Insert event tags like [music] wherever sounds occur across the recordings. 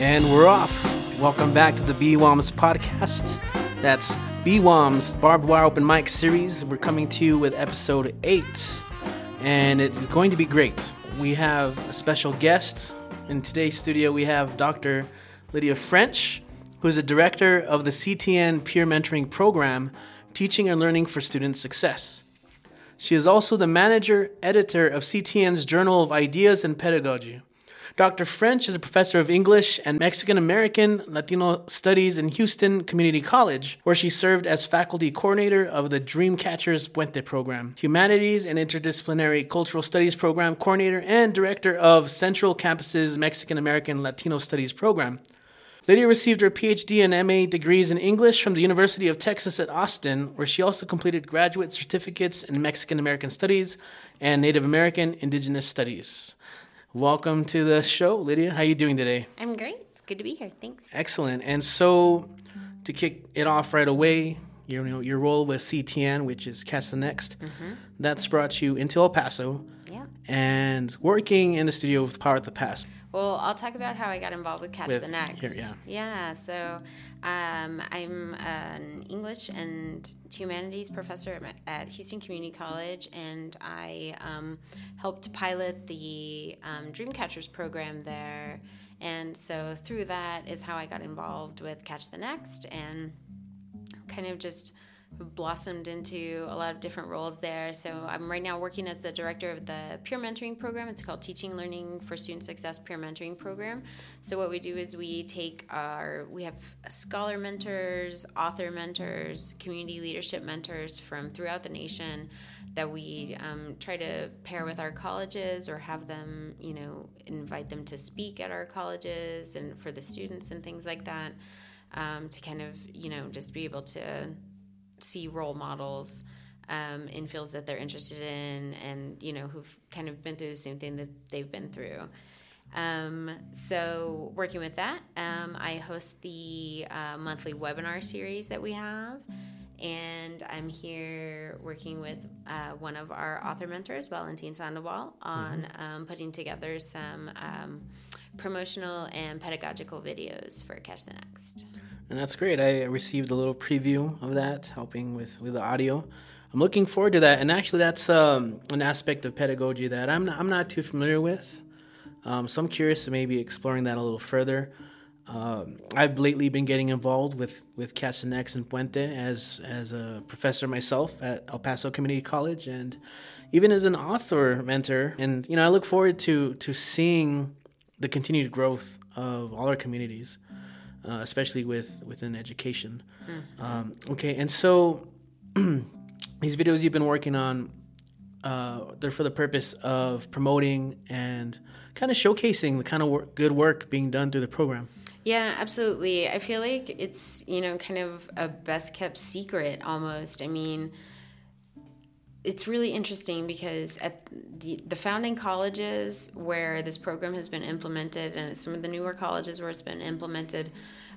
And we're off. Welcome back to the BWOMS podcast. That's BWOMS Barbed Wire Open Mic series. We're coming to you with episode 8, and it's going to be great. We have a special guest. In today's studio, we have Dr. Lydia French, who is the director of the CTN Peer Mentoring Program, Teaching and Learning for Student Success. She is also the manager editor of CTN's Journal of Ideas and Pedagogy. Dr. French is a professor of English and Mexican American Latino Studies in Houston Community College, where she served as faculty coordinator of the Dreamcatchers Puente program, Humanities and Interdisciplinary Cultural Studies program coordinator, and director of Central Campus's Mexican American Latino Studies program. Lydia received her PhD and MA degrees in English from the University of Texas at Austin, where she also completed graduate certificates in Mexican American Studies and Native American Indigenous Studies. Welcome to the show, Lydia. How are you doing today? I'm great. It's good to be here. Thanks. Excellent. And so, to kick it off right away, you know your role with CTN, which is Catch the Next, mm-hmm. that's brought you into El Paso. And working in the studio with Power at the Pass. Well, I'll talk about how I got involved with Catch With- the Next. here, yeah. Yeah. So, um, I'm an English and humanities professor at, Houston Community College, and I um, helped pilot the um, Dreamcatchers program there. And so, through that is how I got involved with Catch the Next, and kind of just blossomed into a lot of different roles there. So I'm right now working as the director of the peer mentoring program. It's called Teaching Learning for Student Success Peer Mentoring Program. So what we do is we take our we have scholar mentors, author mentors, community leadership mentors from throughout the nation that we um, try to pair with our colleges or have them, you know, invite them to speak at our colleges and for the students and things like that. Um, to kind of, you know, just be able to see role models um, in fields that they're interested in and you know who've kind of been through the same thing that they've been through. Um, so working with that um, i host the uh, monthly webinar series that we have. And i'm here working with uh, one of our author mentors valentin sandoval on um, putting together some um, promotional and pedagogical videos for catch the next And that's great. I received a little preview of that, helping with, with the audio. I'm looking forward to that. And actually, that's um, an aspect of pedagogy that I'm not, I'm not too familiar with. Um, so I'm curious to maybe exploring that a little further. Um, I've lately been getting involved with, with Catch the Next and Puente as, as a professor myself at El Paso Community College and even as an author mentor. And, you know, I look forward to, to seeing the continued growth of all our communities uh, especially with within education. Um, okay, and so [clears throat] these videos you've been working on, uh, they're for the purpose of promoting and kind of showcasing the kind of work, good work being done through the program. Yeah, absolutely. I feel like it's, you know, kind of a best kept secret almost. I mean, it's really interesting because at the, the founding colleges where this program has been implemented and some of the newer colleges where it's been implemented,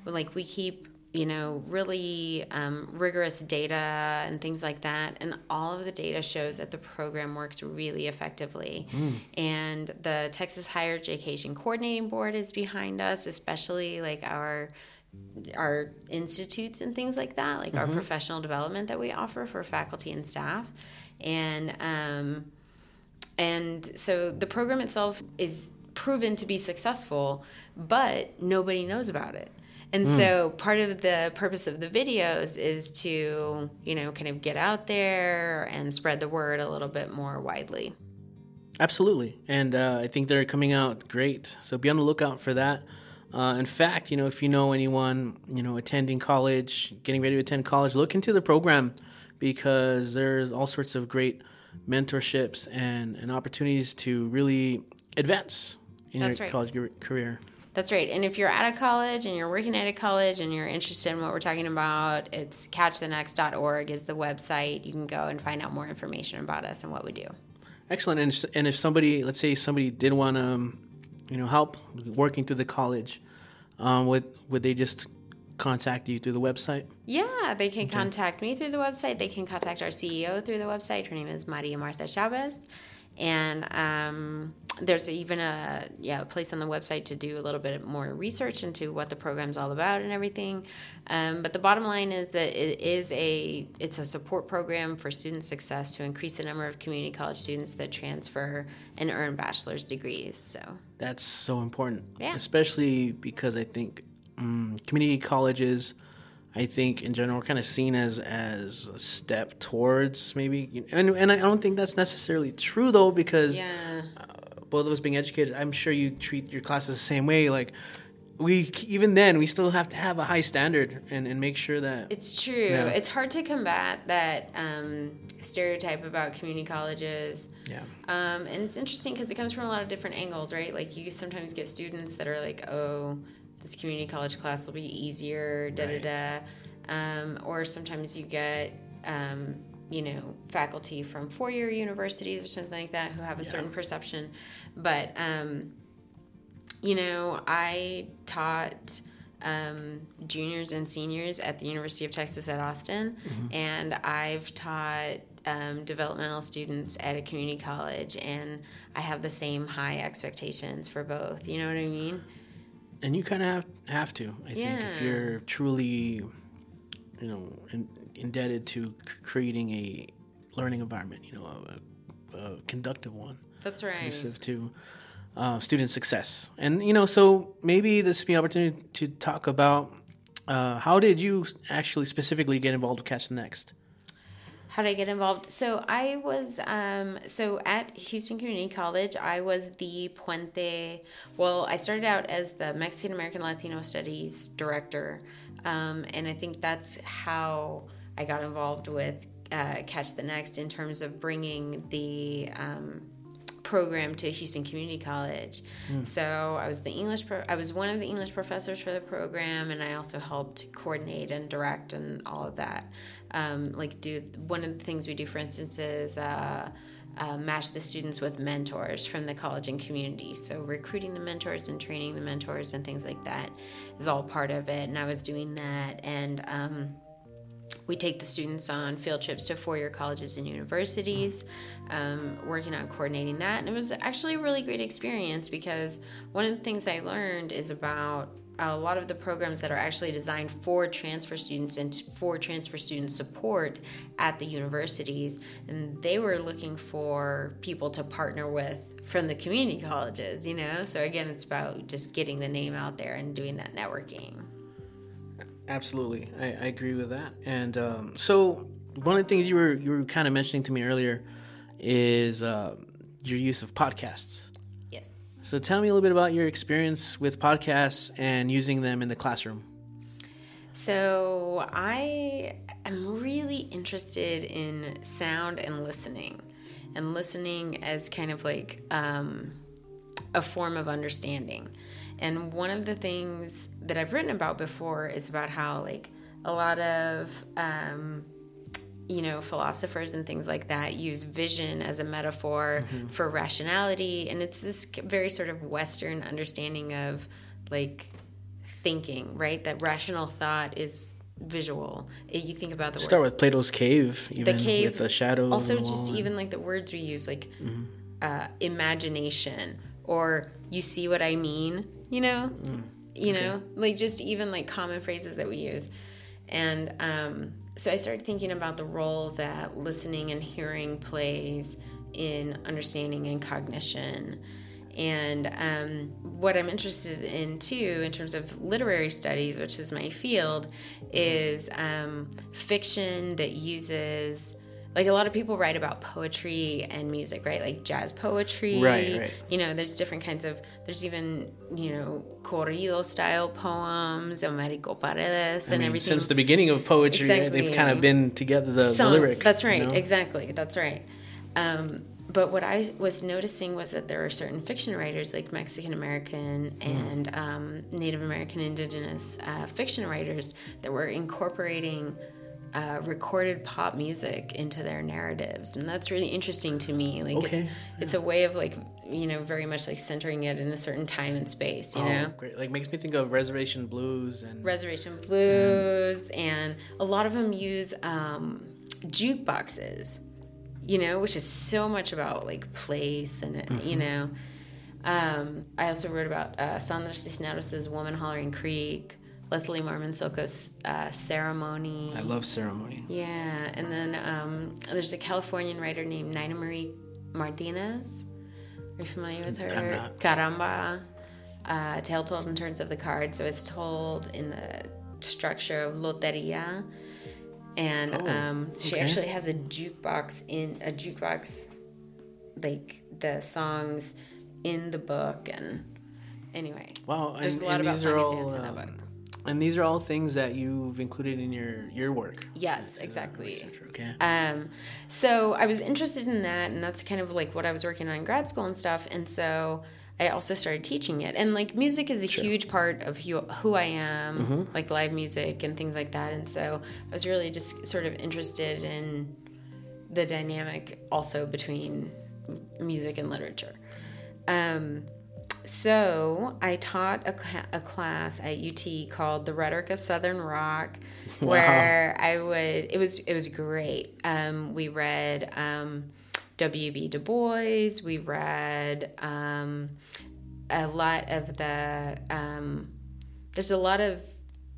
like we keep you know really um, rigorous data and things like that. And all of the data shows that the program works really effectively. And the texas higher education coordinating board is behind us especially like our our institutes and things like that, like our professional development that we offer for faculty and staff, and um, and so the program itself is proven to be successful, but nobody knows about it. And so part of the purpose of the videos is to, you know, kind of get out there and spread the word a little bit more widely. Absolutely, and uh, I think they're coming out great. So be on the lookout for that. Uh, in fact, you know, if you know anyone, you know, attending college, getting ready to attend college, look into the program because there's all sorts of great mentorships and, and opportunities to really advance in That's your right. college car- career. That's right. And if you're at a college and you're working at a college and you're interested in what we're talking about, it's catchthenext.org is the website. You can go and find out more information about us and what we do. Excellent. And, if- and if somebody, let's say somebody did want to, um, you know, help working through the college, um, would would they just contact you through the website? Yeah, they can contact me through the website. They can contact our CEO through the website. Her name is Maria Martha Chavez. and um, there's even a yeah a place on the website to do a little bit more research into what the program's all about and everything. Um, but the bottom line is that it is a it's a support program for student success to increase the number of community college students that transfer and earn bachelor's degrees. So that's so important, yeah. especially because I think um, community colleges. I think in general are kind of seen as as a step towards maybe, and and I don't think that's necessarily true though because yeah. uh, both of us being educated, I'm sure you treat your classes the same way. Like we even then we still have to have a high standard and, and make sure that it's true yeah. it's hard to combat that um, stereotype about community colleges yeah um, and it's interesting because it comes from a lot of different angles right like you sometimes get students that are like oh this community college class will be easier da da da um, or sometimes you get um, you know faculty from four-year universities or something like that who have a yeah. certain perception but um, you know, I taught um, juniors and seniors at the University of Texas at Austin, mm-hmm. and I've taught um, developmental students at a community college, and I have the same high expectations for both. You know what I mean? And you kind of have, have to, I yeah. think, if you're truly, you know, in, indebted to creating a learning environment, you know, a, a conductive one. That's right. Conducive to uh, student success. And you know, so maybe this would be an opportunity to talk about uh, how did you actually specifically get involved with Catch the Next? How did I get involved? So I was um, so at Houston Community College. I was the Puente. Well, I started out as the Mexican American Latino Studies director, um, and I think that's how I got involved with uh, Catch the Next in terms of bringing the um, program to Houston Community College. Mm. So I was the English pro- I was one of the English professors for the program, and I also helped coordinate and direct and all of that. Um, like do one of the things we do, for instance, is. Uh, uh, match the students with mentors from the college and community. So, recruiting the mentors and training the mentors and things like that is all part of it. And I was doing that. And um, we take the students on field trips to four year colleges and universities, um, working on coordinating that. And it was actually a really great experience because one of the things I learned is about a lot of the programs that are actually designed for transfer students and for transfer student support at the universities. And they were looking for people to partner with from the community colleges, you know? So again, it's about just getting the name out there and doing that networking. Absolutely, I, I agree with that. And um, so one of the things you were you were kind of mentioning to me earlier is uh, your use of podcasts. Yes. So tell me a little bit about your experience with podcasts and using them in the classroom. So I am really interested in sound and listening, and listening as kind of like um, a form of understanding. And one of the things that I've written about before is about how, like, a lot of, um, you know, philosophers and things like that use vision as a metaphor mm-hmm. for rationality. And it's this very sort of Western understanding of, like, thinking, right? That rational thought is visual. You think about the Start words. with Plato's cave, the cave, with the shadow. Also, just even like the words we use, like mm-hmm. uh, imagination, or you see what I mean, you know? Mm, you know, like just even like common phrases that we use. And um, so I started thinking about the role that listening and hearing plays in understanding and cognition. And um, what I'm interested in too, in terms of literary studies, which is my field, is um, fiction that uses like a lot of people write about poetry and music, right? Like jazz poetry. Right, right. You know, there's different kinds of, there's even, you know, corrido style poems, Americo Paredes, and mean, everything. Since the beginning of poetry, exactly. they've kind of been together, the, Some, the lyric. That's right, you know? exactly. That's right. Um, but what I was noticing was that there are certain fiction writers, like Mexican American mm. and um, Native American Indigenous uh, fiction writers, that were incorporating uh, recorded pop music into their narratives, and that's really interesting to me. Like, okay. it's, it's, a way of like you know very much like centering it in a certain time and space. You oh, know, great. Like makes me think of Reservation Blues and Reservation Blues, and a lot of them use um, jukeboxes you know, which is so much about like place and mm-hmm. you know. Um, I also wrote about uh, Sandra Cisneros' Woman Hollering Creek, Leslie Marmon Silko's uh, Ceremony. I love Ceremony. Yeah, and then um, there's a Californian writer named Nina Marie Martinez. Are you familiar with her? I'm not. Caramba. Uh, Tale Told in Turns of the Card. So it's told in the structure of Loteria. And oh, um, she okay. actually has a jukebox in a jukebox, like the songs in the book. And anyway, wow, there's and, a lot about song all, and dance in that book. Um, and these are all things that you've included in your your work. Yes, exactly. Okay. Um, so I was interested in that, and that's kind of like what I was working on in grad school and stuff. And so I also started teaching it. And like music is a sure. huge part of who, who I am, mm-hmm. like live music and things like that. And so I was really just sort of interested in the dynamic also between music and literature. Um, so I taught a, a, class at UT called "The Rhetoric of Southern Rock," [laughs] wow. where I would. It was it was great. Um, we read um, W.B. Du Bois. We read um, a lot of the. Um, there's a lot of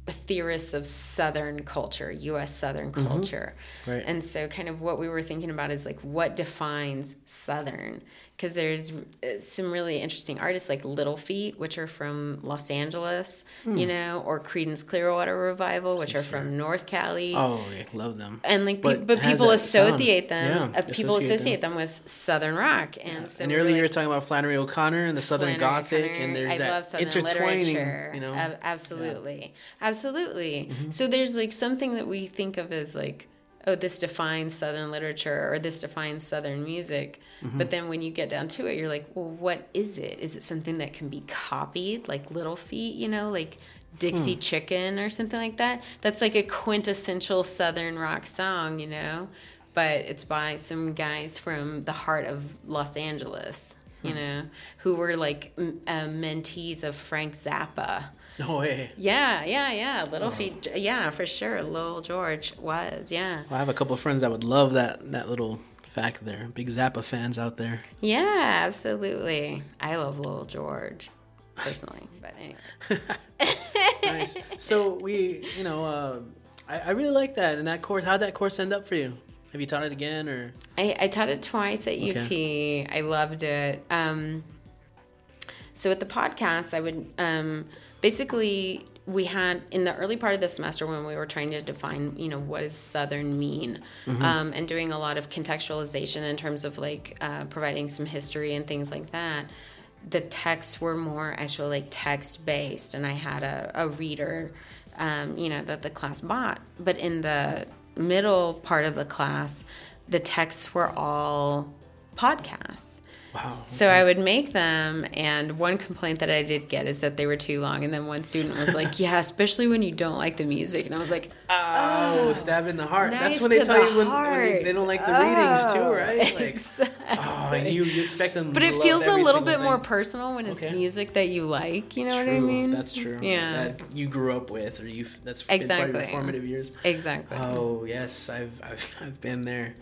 theorists of Southern culture, U.S. Southern mm-hmm. culture, mm-hmm. right. and so kind of what we were thinking about is like what defines Southern, because there's uh, some really interesting artists like Little Feat, which are from Los Angeles, hmm. you know, or Creedence Clearwater Revival, which are from North Cali. Oh, I love them. And like, but, but people associate them. Yeah, uh, people associate them. them. with Southern rock, and yeah. so and earlier you were talking about Flannery O'Connor and the Southern Flannery Gothic, O'Connor. and there's I that intertwining. Literature. You know, absolutely, yeah. absolutely. Mm-hmm. So there's like something that we think of as like oh, this defines Southern literature or this defines Southern music. Mm-hmm. But then when you get down to it, you're like, well, what is it? Is it something that can be copied, like Little Feat, you know, like Dixie hmm. Chicken or something like that? That's like a quintessential Southern rock song, you know, but it's by some guys from the heart of Los Angeles, you hmm. know, who were like uh, mentees of Frank Zappa. No way. Yeah, yeah, yeah. Little Feat. Yeah, for sure. Lowell George was. Yeah. Well, I have a couple of friends that would love that that little fact there. Big Zappa fans out there. Yeah, absolutely. I love Lowell George personally, [laughs] but anyway. [laughs] nice. So we, you know, uh, I, I really like that. And that course, how'd that course end up for you? Have you taught it again or? I, I taught it twice at okay. UT. I loved it. Um, so with the podcast, I would um, basically we had in the early part of the semester when we were trying to define you know what does southern mean mm-hmm. um, and doing a lot of contextualization in terms of like uh, providing some history and things like that the texts were more actually like text based and i had a, a reader um, you know that the class bought but in the middle part of the class the texts were all podcasts Wow. So I would make them, and one complaint that I did get is that they were too long. And then one student was like, [laughs] "Yeah, especially when you don't like the music." And I was like, "Oh, oh stab in the heart." That's when they tell the you when, when they, they, don't like the oh, readings too, oh, right? Like, exactly. oh, and you you expect them. But it feels a little bit thing. more personal when it's okay. music that you like. You know true. what I mean? That's true. Yeah, that you grew up with, or you that's exactly part of your formative years. Exactly. Oh yes, I've I've I've been there.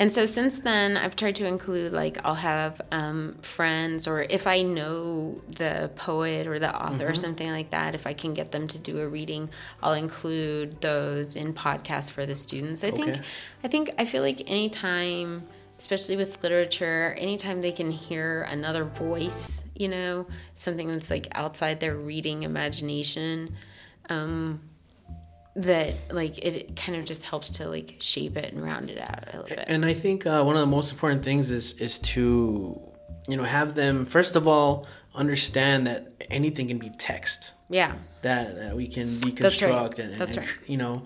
And so since then, I've tried to include like I'll have um, friends, or if I know the poet or the author mm-hmm. or something like that, if I can get them to do a reading, I'll include those in podcasts for the students. I okay. think, I think, I feel like anytime, especially with literature, anytime they can hear another voice, you know, something that's like outside their reading imagination. Um, that like it kind of just helps to like shape it and round it out a little bit. And I think uh, one of the most important things is is to you know have them first of all understand that anything can be text. Yeah. That that we can deconstruct right. and, and, right. you know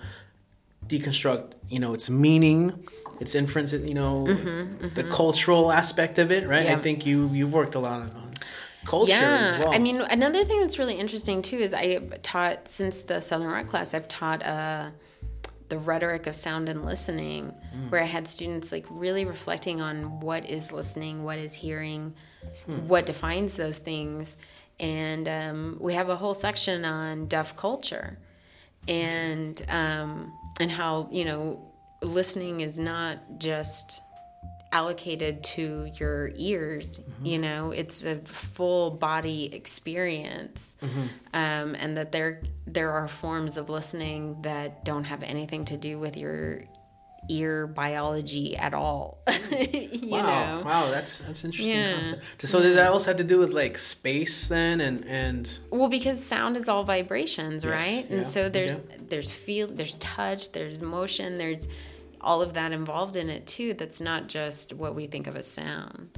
deconstruct you know its meaning its inference you know mm-hmm, mm-hmm. the cultural aspect of it right yeah. i think you you've worked a lot on culture yeah. Well. I mean, another thing that's really interesting too is I taught since the Southern Rock class, I've taught uh, the rhetoric of sound and listening, mm. where I had students like really reflecting on what is listening, what is hearing, hmm. what defines those things, and um, we have a whole section on deaf culture, and um, and how you know listening is not just allocated to your ears you know it's a full body experience um, and that there there are forms of listening that don't have anything to do with your ear biology at all [laughs] you Wow, know wow, that's that's interesting Yeah. concept. So does that also have to do with like space then, and and Well, because sound is all vibrations, right? yeah, And so there's okay. there's feel, there's touch, there's motion, there's all of that involved in it too. That's not just what we think of as sound.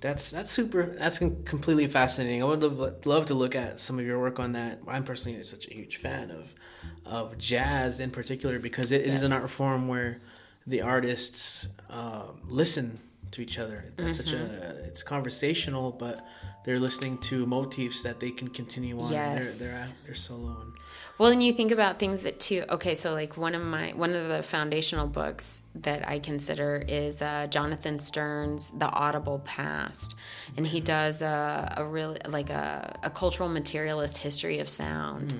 That's that's super. That's completely fascinating. I would love, love to look at some of your work on that. I'm personally such a huge fan of of jazz in particular because it, it is an art form where the artists um, listen to each other. That's such a it's conversational, but they're listening to motifs that they can continue on. Yes. They're they're their solo. Well, and you think about things that too. Okay, so like one of my one of the foundational books that I consider is uh, Jonathan Sterne's The Audible Past, and he does a, a really like a, a cultural materialist history of sound,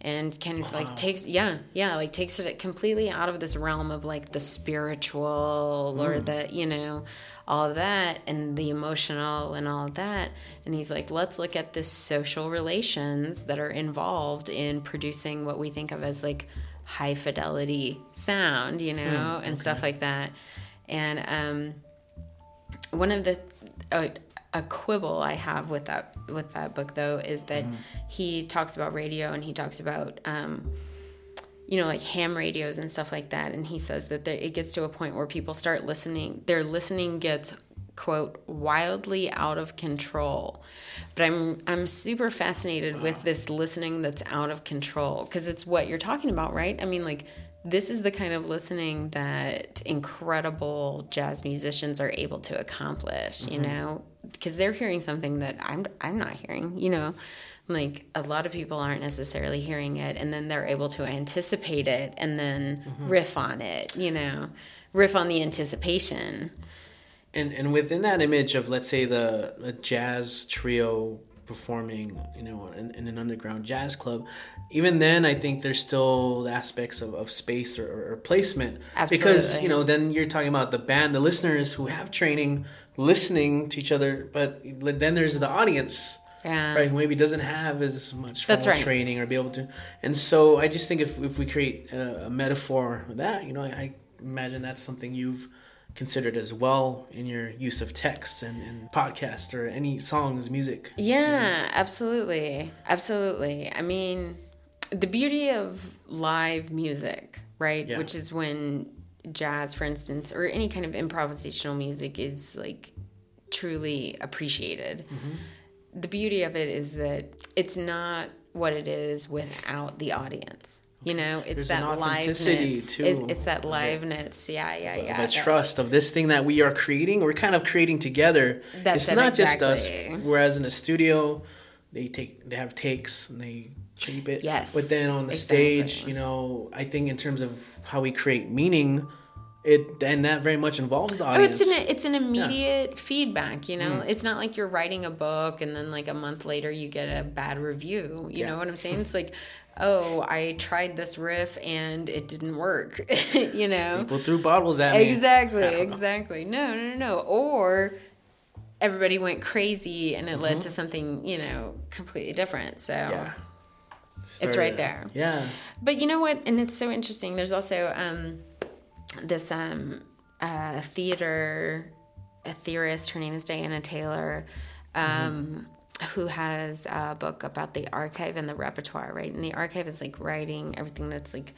and kind of like takes yeah yeah like takes it completely out of this realm of like the spiritual or the you know all that and the emotional and all that. And he's like let's look at the social relations that are involved in producing what we think of as like high fidelity sound you know and stuff like that. And um one of the a, a quibble I have with that with that book though is that he talks about radio and he talks about um, you know like ham radios and stuff like that and he says that there, it gets to a point where people start listening their listening gets quote wildly out of control. But i'm i'm super fascinated with this listening that's out of control because it's what you're talking about right? I mean like this is the kind of listening that incredible jazz musicians are able to accomplish you mm-hmm. know? Because they're hearing something that i'm i'm not hearing you know like a lot of people aren't necessarily hearing it and then they're able to anticipate it and then mm-hmm. riff on it you know riff on the anticipation. And and within that image of let's say the a jazz trio performing you know in, in an underground jazz club even then i think there's still aspects of, of space or, or placement. Because you know then you're talking about the band the listeners who have training listening to each other but then there's the audience yeah right who maybe doesn't have as much formal right. training or be able to and so i just think if, if we create a, a metaphor with that you know I, I imagine that's something you've considered as well in your use of text and, and podcast or any songs music Yeah, absolutely. Absolutely. I mean, the beauty of live music, right? Yeah. Which is when jazz, for instance, or any kind of improvisational music is like truly appreciated. Mm-hmm. The beauty of it is that it's not what it is without the audience. You know, it's There's that liveness. too, It's, it's that liveness. Yeah, yeah, yeah. the that- trust of this thing that we are creating we're kind of creating together That's it's it, not just us whereas in a studio they take they have takes and they shape it Yes, but then on the exactly. stage you know i think in terms of how we create meaning it and that very much involves the Oh, it's an it's an immediate feedback, you know. Mm. It's not like you're writing a book and then like a month later you get a bad review. You Yeah. know what I'm saying? It's like, oh, I tried this riff and it didn't work. [laughs] you know. people threw bottles at me Exactly, exactly. No, no, no, no. Or everybody went crazy and it led to something, you know, completely different. So Mm-hmm. yeah It's right there. yeah but you know what? And it's so interesting. There's also um, this um, uh, theater a theorist. Her name is Diana Taylor, um, who has a book about the archive and the repertoire. Right, and the archive is like writing everything that's like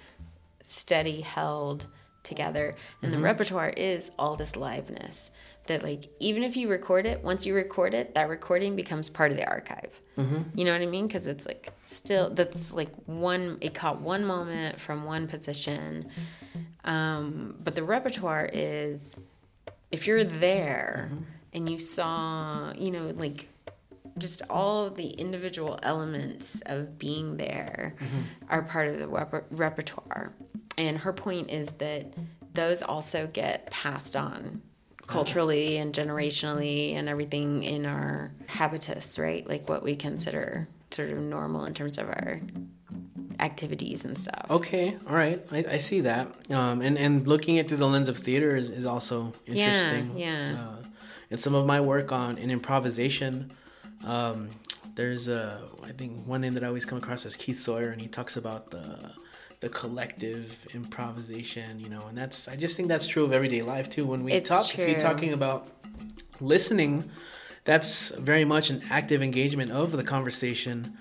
steady held together, and the repertoire is all this liveness. That like even if you record it, once you record it, that recording becomes part of the archive. You know what I mean? Because it's like still that's like one. It caught one moment from one position, um, but the repertoire is if you're there and you saw, you know, like just all the individual elements of being there are part of the rep- repertoire. And her point is that those also get passed on culturally and generationally and everything in our habitus, right? Like what we consider sort of normal in terms of our activities and stuff. Okay, all right, I, I see that. Um, and and looking at through the lens of theater is, is also interesting. Yeah, yeah. Uh, in some of my work on in improvisation, um, there's a I think one name that I always come across is Keith Sawyer, and he talks about the the collective improvisation, you know, and that's I just think that's true of everyday life too. When we It's talk, if you're talking about listening, that's very much an active engagement of the conversation.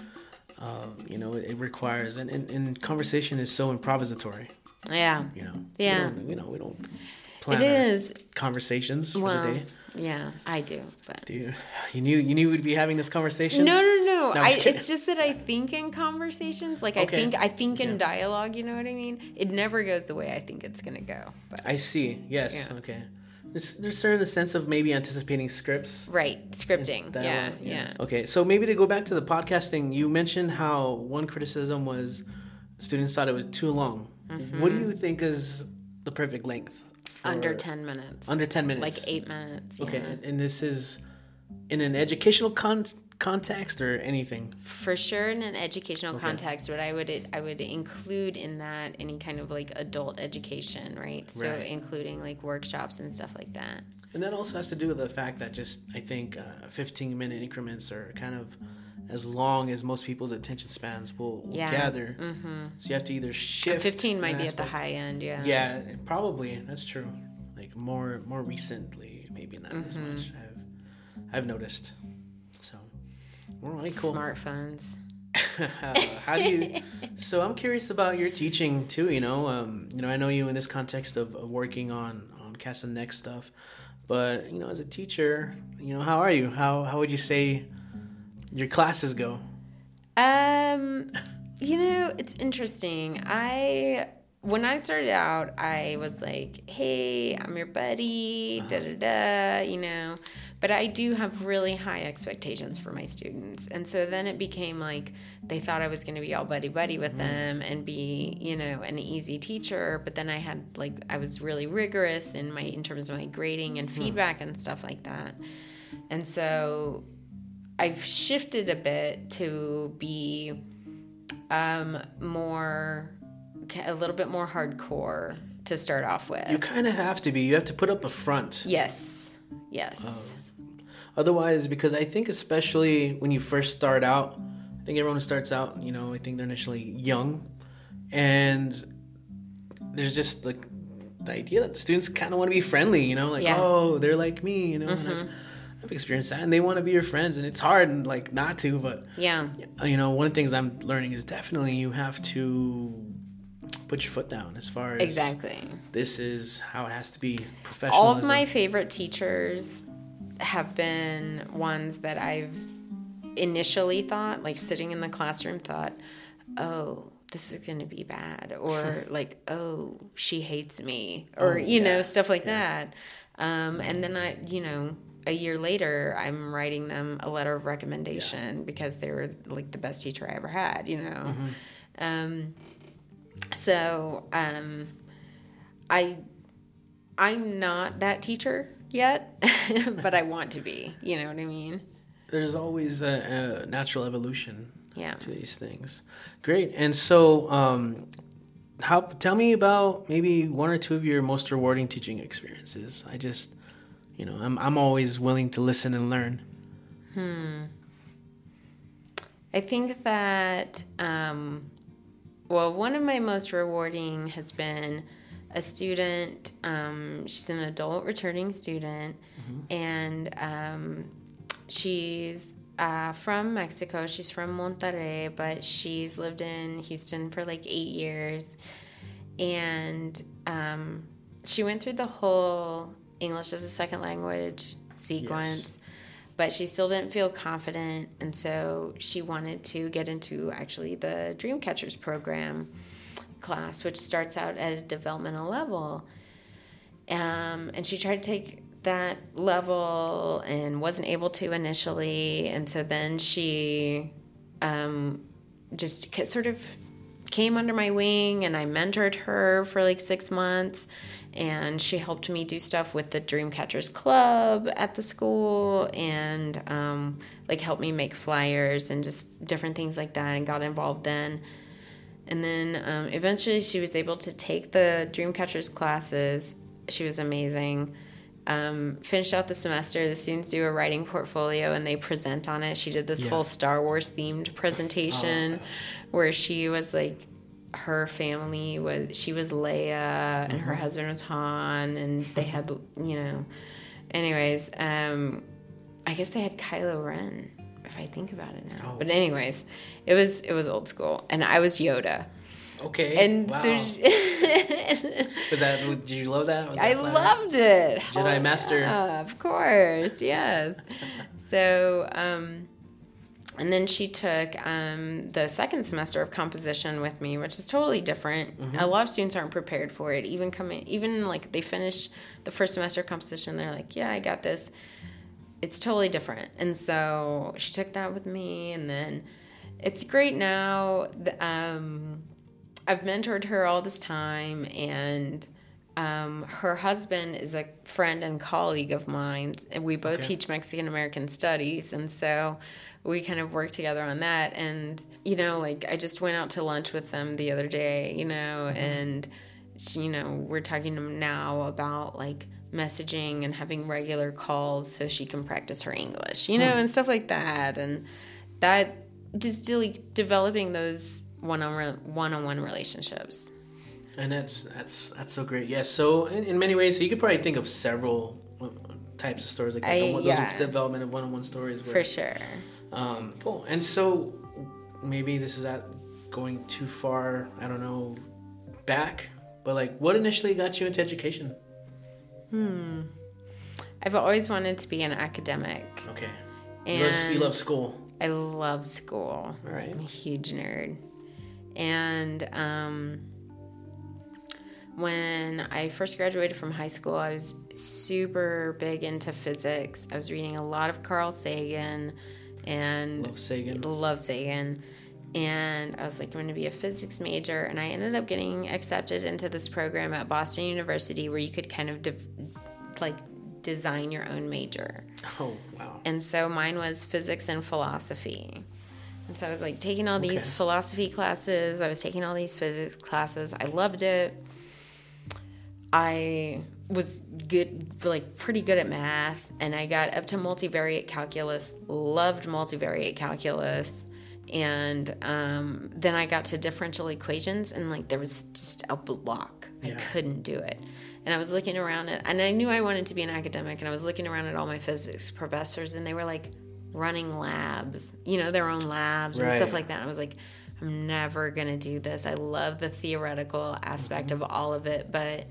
Um, you know, it, it requires and, and, and conversation is so improvisatory. Yeah, You know, Yeah. We don't, you know, we don't plan it is. conversations for the day. yeah, I do, but. Do you, you knew you knew we'd be having this conversation? No, no, no. I'm I, it's just that I think in conversations, like I think, I think in Yeah. dialogue. You know what I mean? It never goes the way I think it's gonna go. But I see. Yes. Yeah. Okay. There's, there's certain sense of maybe anticipating scripts. right, scripting. Yeah, dialogue, yeah. Okay, so maybe to go back to the podcasting, you mentioned how one criticism was students thought it was too long. What do you think is the perfect length? Mm-hmm. Under ten minutes, Under ten minutes. like eight minutes. Okay, yeah. and, and this is in an educational con- context or anything. for sure in an educational context but i would i would include in that any kind of like adult education right so including like workshops and stuff like that And that also has to do with the fact that just I think uh, 15 minute increments are kind of as long as most people's attention spans will, will Yeah. gather. Mm-hmm. So you have to either shift. 15 might be at the high end yeah Yeah, probably that's true. Like more more recently, maybe not as Mm-hmm. much. I've I've noticed. So, all right, cool. smartphones [laughs] How do you? so I'm curious about your teaching too. You know, um, you know, I know you in this context of, of working on on Catch the Next stuff, but you know, as a teacher, you know, how are you? How how would you say your classes go? Um, you know, it's interesting. I when I started out, I was like, "Hey, I'm your buddy," da da da, you know. But I do have really high expectations for my students, and so then it became like they thought I was going to be all buddy buddy with them and be, you know, an easy teacher. But then I had like I was really rigorous in my in terms of my grading and feedback and stuff like that, and so I've shifted a bit to be um, more, a little bit more hardcore to start off with. You kind of have to be. You have to put up a front. yes, yes, Otherwise, because I think especially when you first start out, I think everyone who starts out, you know, I think they're initially young, and there's just like the idea that the students kind of want to be friendly, you know, like Yeah. oh they're like me, you know. And I've, mm-hmm. I've experienced that, and they want to be your friends, and it's hard, and like not to, but yeah, you know, one of the things I'm learning is definitely you have to put your foot down as far as exactly. This is how it has to be. Professional. All of my favorite teachers have been ones that I've initially thought, like sitting in the classroom, thought, oh, this is going to be bad. Or [laughs] like, oh, she hates me. Or, Oh, you know, stuff like that. Um, and then I, you know, a year later, I'm writing them a letter of recommendation because they were like the best teacher I ever had, you know. Mm-hmm. Um, so, um, I I'm not that teacher yet, [laughs] but I want to be. You know what I mean? there's always a, a natural evolution Yeah. to these things. Great. And so, um, how? Tell me about maybe one or two of your most rewarding teaching experiences. I just, you know, I'm I'm always willing to listen and learn. Hmm. I think that, um, well, one of my most rewarding has been a student. Um, she's an adult returning student, and um, she's uh, from Mexico. She's from Monterrey, but she's lived in Houston for like eight years. And um, she went through the whole English as a second language sequence but she still didn't feel confident and so she wanted to get into actually the dreamcatchers program class which starts out at a developmental level um, and she tried to take that level and wasn't able to initially and so then she um, just sort of came under my wing and I mentored her for like six months. And she helped me do stuff with the Dreamcatchers Club at the school and um, like helped me make flyers and just different things like that and got involved then. And then um, eventually she was able to take the Dreamcatchers classes. She was amazing. Um, finished out the semester. The students do a writing portfolio and they present on it. She did this Yeah. whole Star Wars themed presentation Oh. where she was like, her family was she was Leia and her Mm-hmm. husband was Han and [laughs] they had you know anyways um I guess they had Kylo Ren if I think about it now Oh. but anyways it was it was old school and I was Yoda Okay. and wow. so she, [laughs] was that? Did you love that? I that flattering? loved it Jedi Oh, Master. yeah, of course yes [laughs] so um and then she took um, the second semester of composition with me, which is totally different. Mm-hmm. A lot of students aren't prepared for it. Even coming, even like they finish the first semester of composition, they're like, "Yeah, I got this." It's totally different. And so she took that with me, and then it's great now. Um, I've mentored her all this time, and um, her husband is a friend and colleague of mine, and we both Okay. teach Mexican American studies, and so we kind of work together on that. And you know, like I just went out to lunch with them the other day, you know, and she, you know, we're talking to them now about like messaging and having regular calls so she can practice her English, you know, and stuff like that, and that just really developing those one-on one-on-one relationships. And that's that's that's so great. Yes. so in, in many ways, so you could probably think of several uh, types of stories like that. I- The yeah. Those development of one-on-one stories. Where, For sure. Um, cool. And so maybe this is at going too far. I don't know. Back, but like, what initially got you into education? I've always wanted to be an academic. Okay. You love, you love school. I love school. All right. I'm a huge nerd. And um, when I first graduated from high school, I was super big into physics. I was reading a lot of Carl Sagan and Love Sagan. love Sagan. And I was like, I'm going to be a physics major. And I ended up getting accepted into this program at Boston University where you could kind of de- like design your own major. Oh wow. And so mine was physics and philosophy. And so I was like taking all these Okay. philosophy classes, I was taking all these physics classes. I loved it. I was good, like pretty good at math, and I got up to multivariate calculus, loved multivariate calculus. And um, then I got to differential equations, and like there was just a block. I Yeah. couldn't do it. And I was looking around at, and I knew I wanted to be an academic, and I was looking around at all my physics professors, and they were like running labs, you know, their own labs and stuff like that. And I was like, I'm never gonna do this. I love the theoretical aspect of all of it, but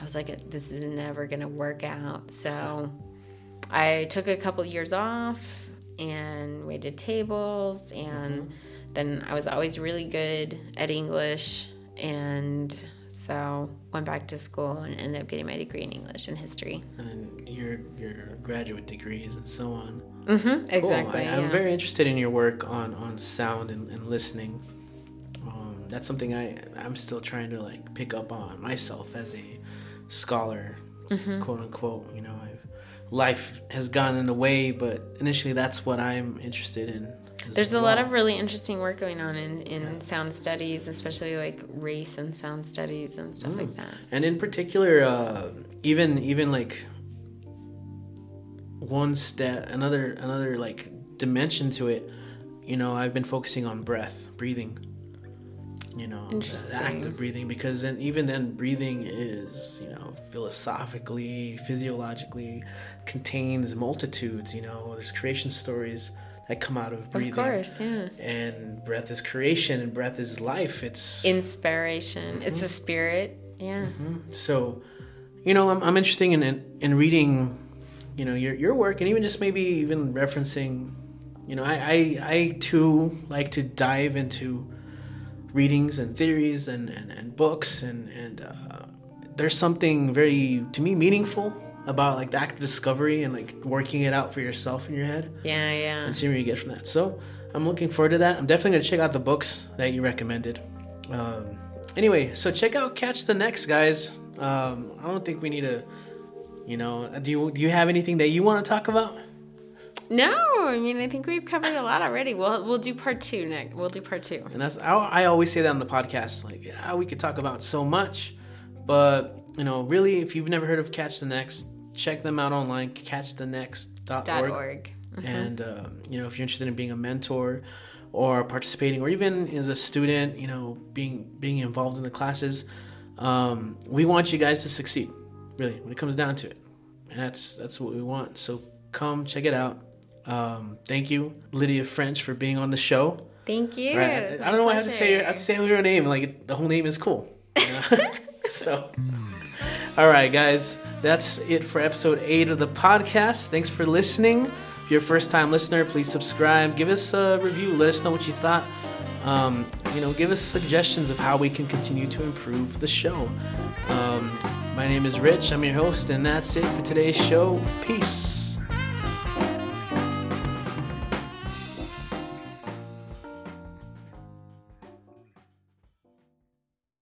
I was like, this is never gonna work out. So I took a couple years off and we did tables and then I was always really good at English and so went back to school and ended up getting my degree in English and history. And then your your graduate degrees and so on. Mm-hmm, Cool. exactly. I, I'm yeah. very interested in your work on on sound and, and listening. Um, that's something I I'm still trying to like pick up on myself as a scholar, Mm-hmm. quote unquote. You know, I've life has gone in the way, but initially that's what I'm interested in. There's a lot of really interesting work going on in, in sound studies, especially like race and sound studies and stuff Mm. like that. and in particular uh, even even like one step another another like dimension to it you know i've been focusing on breath breathing you know the act of breathing because then even then breathing is you know philosophically physiologically contains multitudes you know there's creation stories that come out of breathing Of course, yeah. and breath is creation and breath is life it's Inspiration. It's Mm-hmm. a spirit. Yeah. So, you know, I'm, I'm interested in, in in reading, you know, your your work, and even just maybe even referencing, you know, I I, I too like to dive into readings and theories and and, and books, and and uh, there's something very to me meaningful about like the act of discovery and like working it out for yourself in your head Yeah, yeah. and seeing what you get from that. So I'm looking forward to that. I'm definitely gonna check out the books that you recommended. Um, anyway, so check out Catch the Next, guys. Um, I don't think we need to, you know, do you do you have anything that you want to talk about? No, I mean I think we've covered a lot already. We'll we'll do part two next. We'll do part two. And that's I, I always say that on the podcast. Like, yeah, we could talk about so much, but you know, really, if you've never heard of Catch the Next, check them out online. CatchTheNext.org. Dot org. And uh, you know, if you're interested in being a mentor or participating, or even as a student, you know, being being involved in the classes, um, we want you guys to succeed. Really, when it comes down to it, and that's that's what we want. So come check it out. Um, thank you, Lydia French, for being on the show. Thank you. Right. I don't know why I have to say pleasure. I have to say your name. Like the whole name is cool. you [laughs] know? [laughs] so, all right, guys, that's it for episode eight of the podcast. Thanks for listening. If you're a first time listener, please subscribe. Give us a review. Let us know what you thought. Um, you know, give us suggestions of how we can continue to improve the show. Um, my name is Rich. I'm your host, and that's it for today's show. Peace.